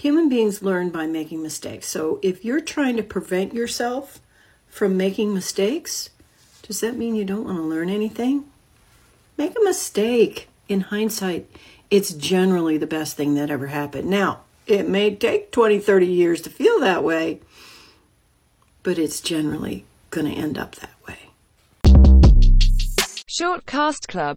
Human beings learn by making mistakes. So if you're trying to prevent yourself from making mistakes, does that mean you don't want to learn anything? Make a mistake. In hindsight, it's generally the best thing that ever happened. Now, it may take 20, 30 years to feel that way, but it's generally going to end up that way. Shortcast Club